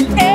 And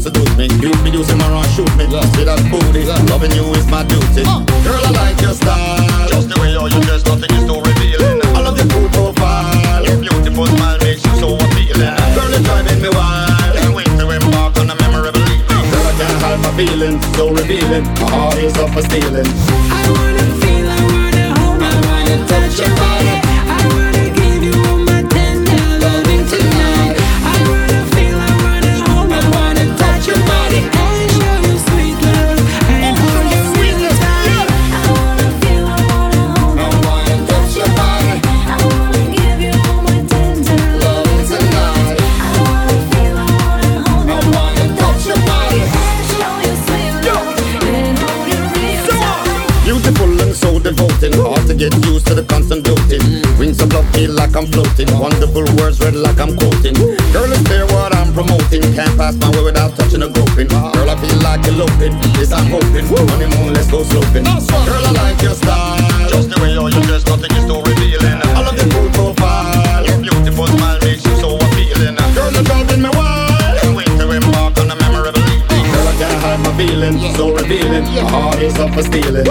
seduce me. You be using my run, shoot me. Yeah. See that booty, yeah. loving you is my duty. Uh. Girl, I like your style. Just the way you dress, nothing is too revealing. I love your cool profile. Your beautiful smile makes you so appealing. Girl, it's driving me wild. Can't wait to embark on a memorable evening. Uh. Girl, I can't hide my feelings, so revealing. My heart is up for stealing. I wanna feel, I wanna hold, I wanna touch you. word like I'm quoting. Girl, it's clear what I'm promoting. Can't pass my way without touching a groping. Girl, I feel like eloping. This I'm hoping. Honeymoon, let's go sloping. Girl, I like your style. Just the way you're dressed, nothing is too revealing. I love your cool profile. Your beautiful smile makes you so appealing. Girl, you're driving me wild. Can't wait to embark on a memorable evening. Girl, I can't hide my feelings, so revealing. My heart is up for stealing.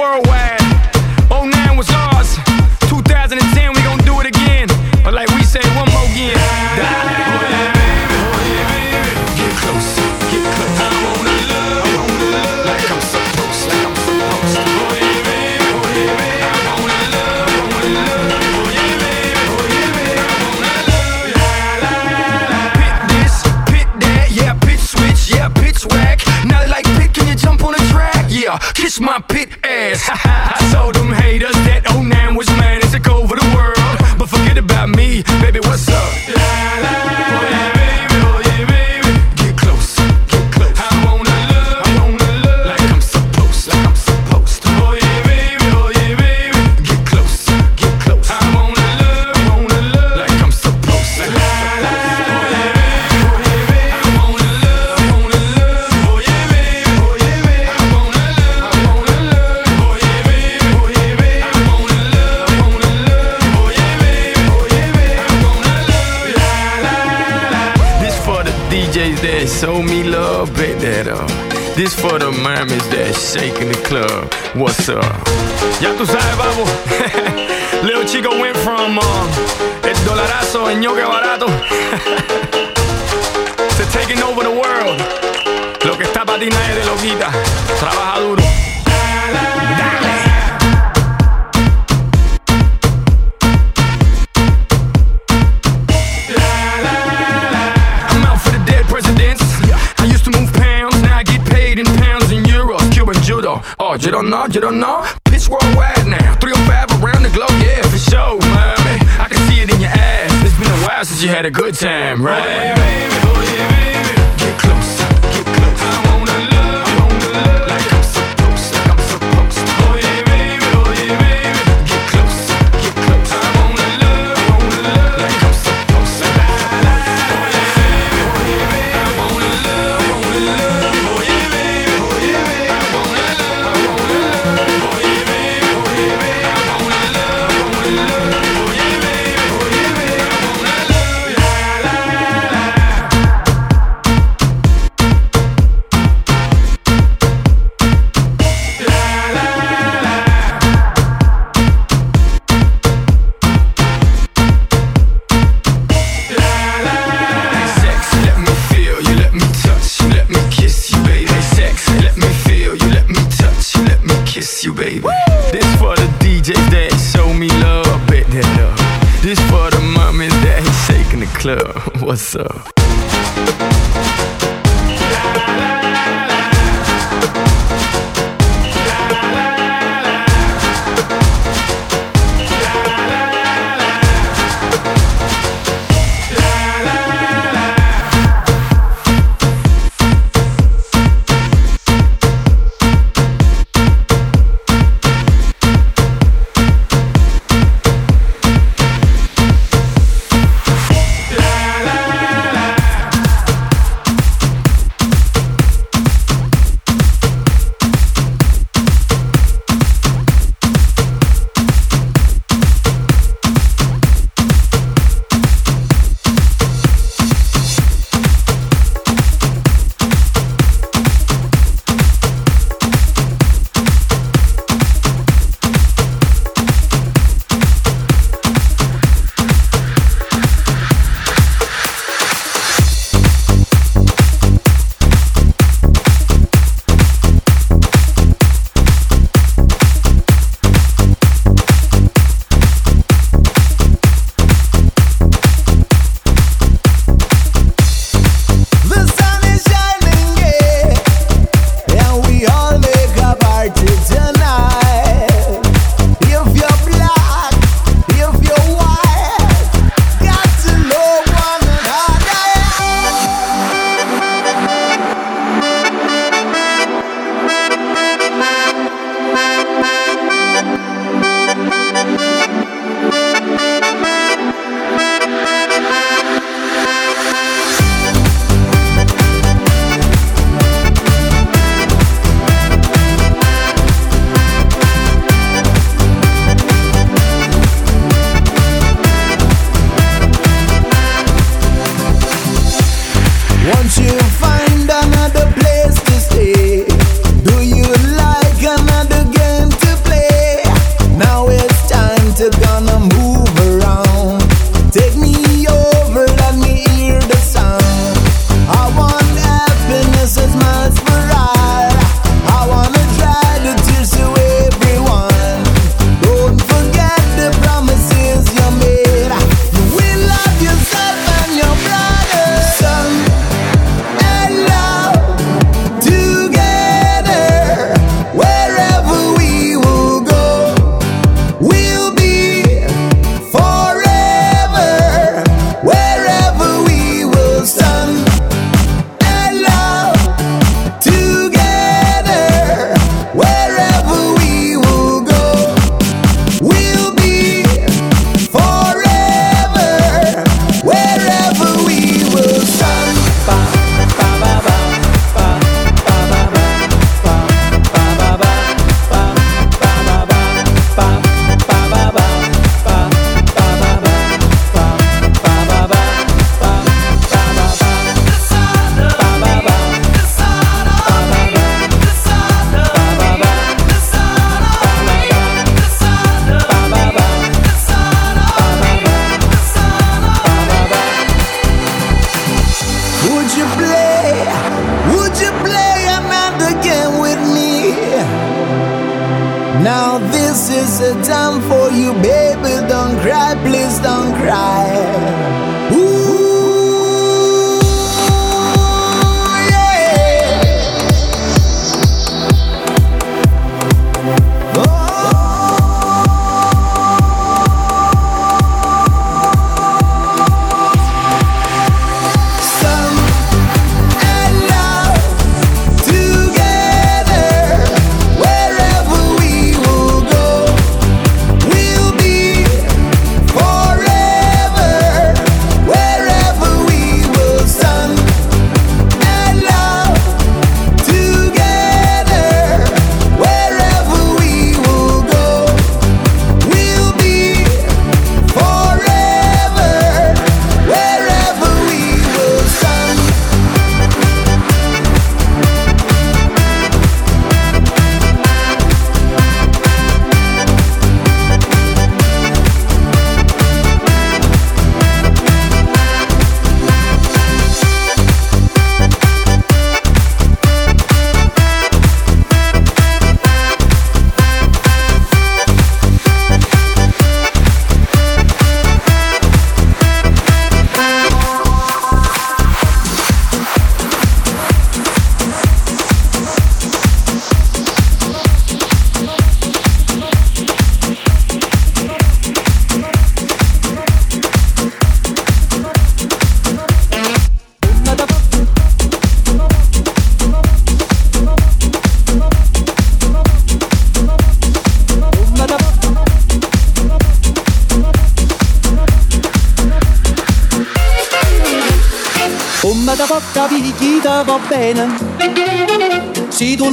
worldwide. hard. You don't know, you don't know. Pitch worldwide now. 305 around the globe, yeah, for sure, mommy. I can see it in your ass. It's been a while since you had a good time, right? Oh, yeah, baby. Oh, yeah, baby. What's Uh...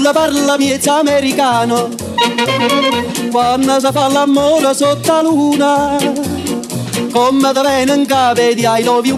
quando parla miezza americano, quando si fa l'amore sotto la luna, come da vengono in capo di I.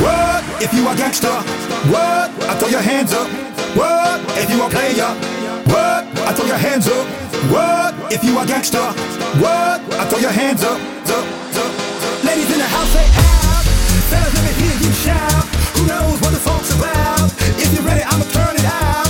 What if you a gangster? What? I throw your hands up. What if you a player? What? I throw your hands up. What if you a gangster? What? I throw your hands up. up, up. Ladies in the house say out. Fellas, let me hear you shout. Who knows what the funk's about? If you're ready, I'ma turn it out.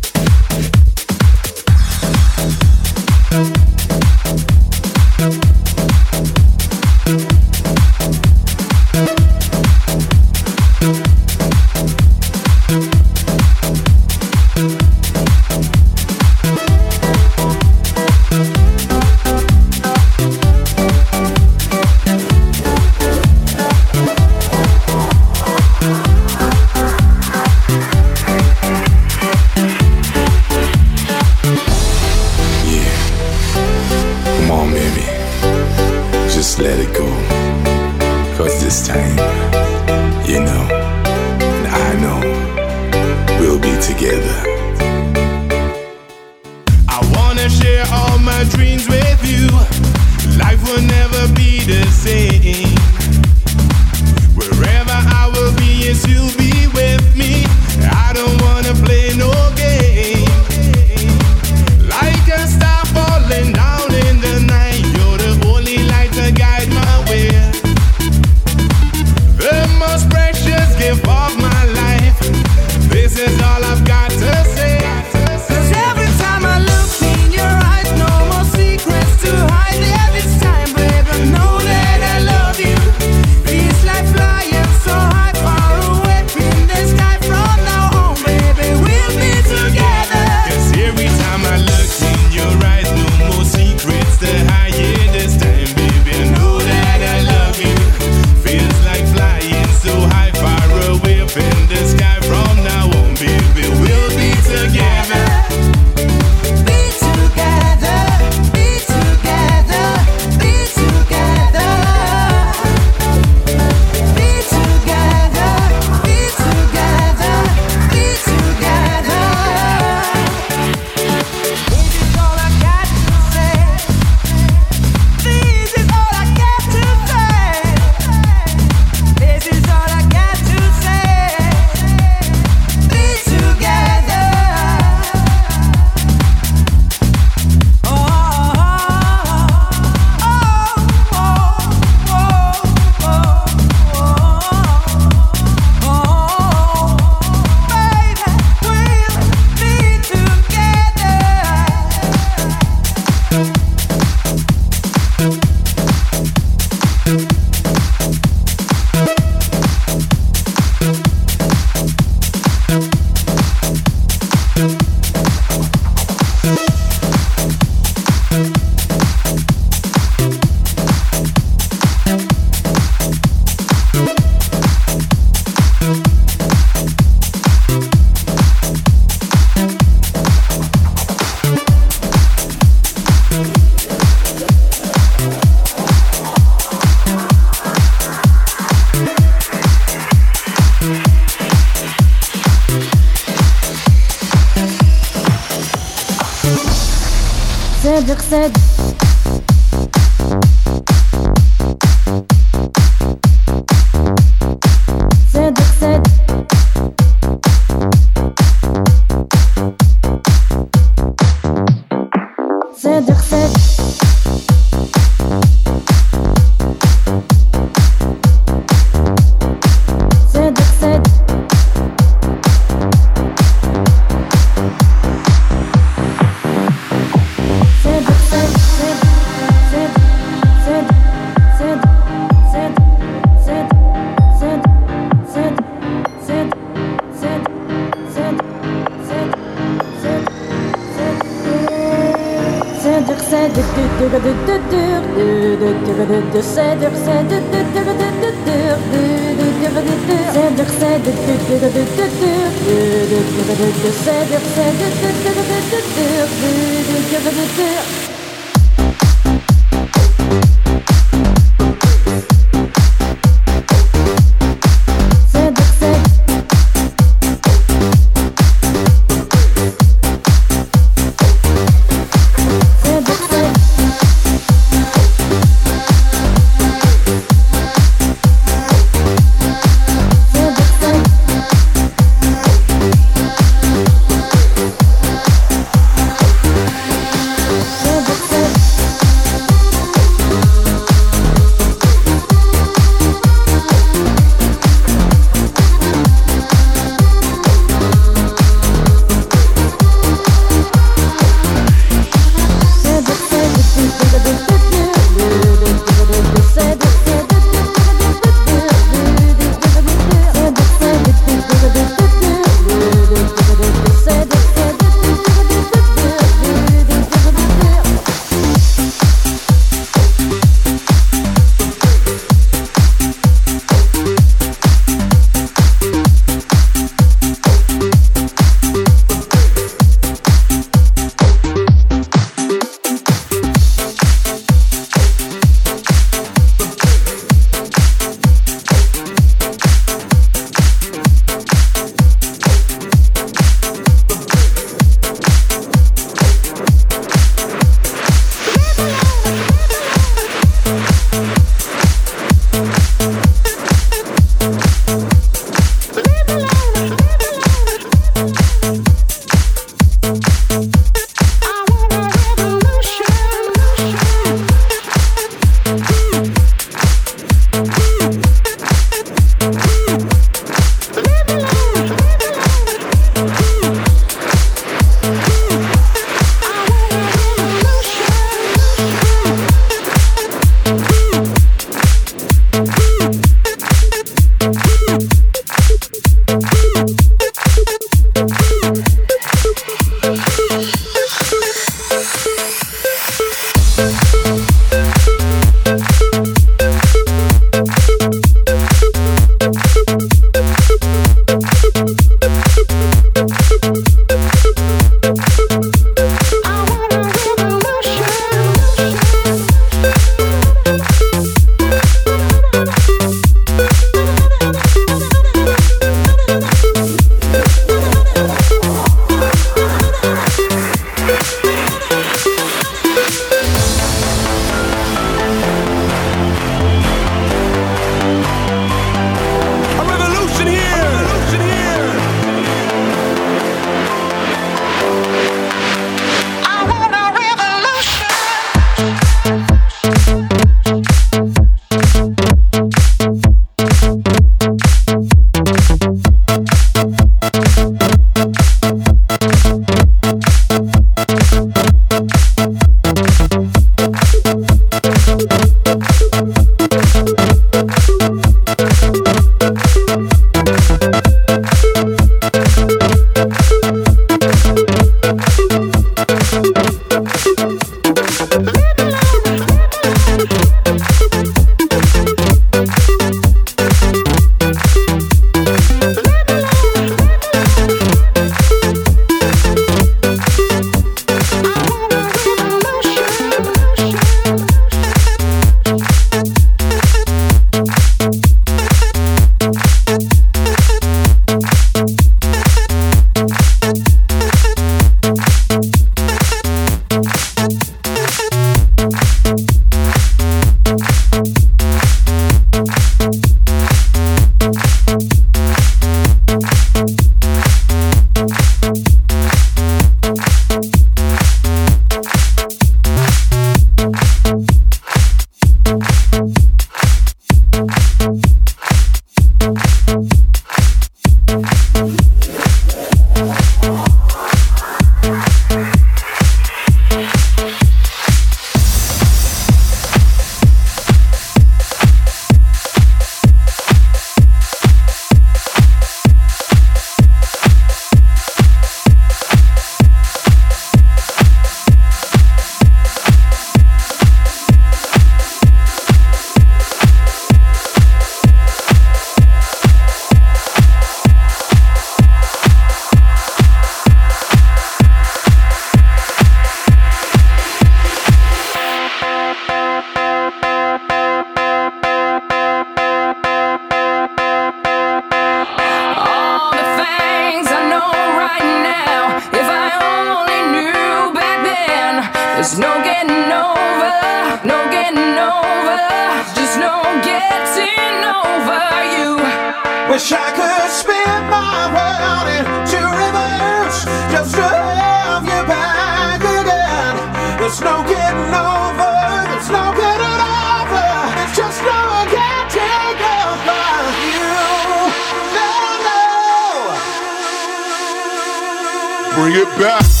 Bring it back.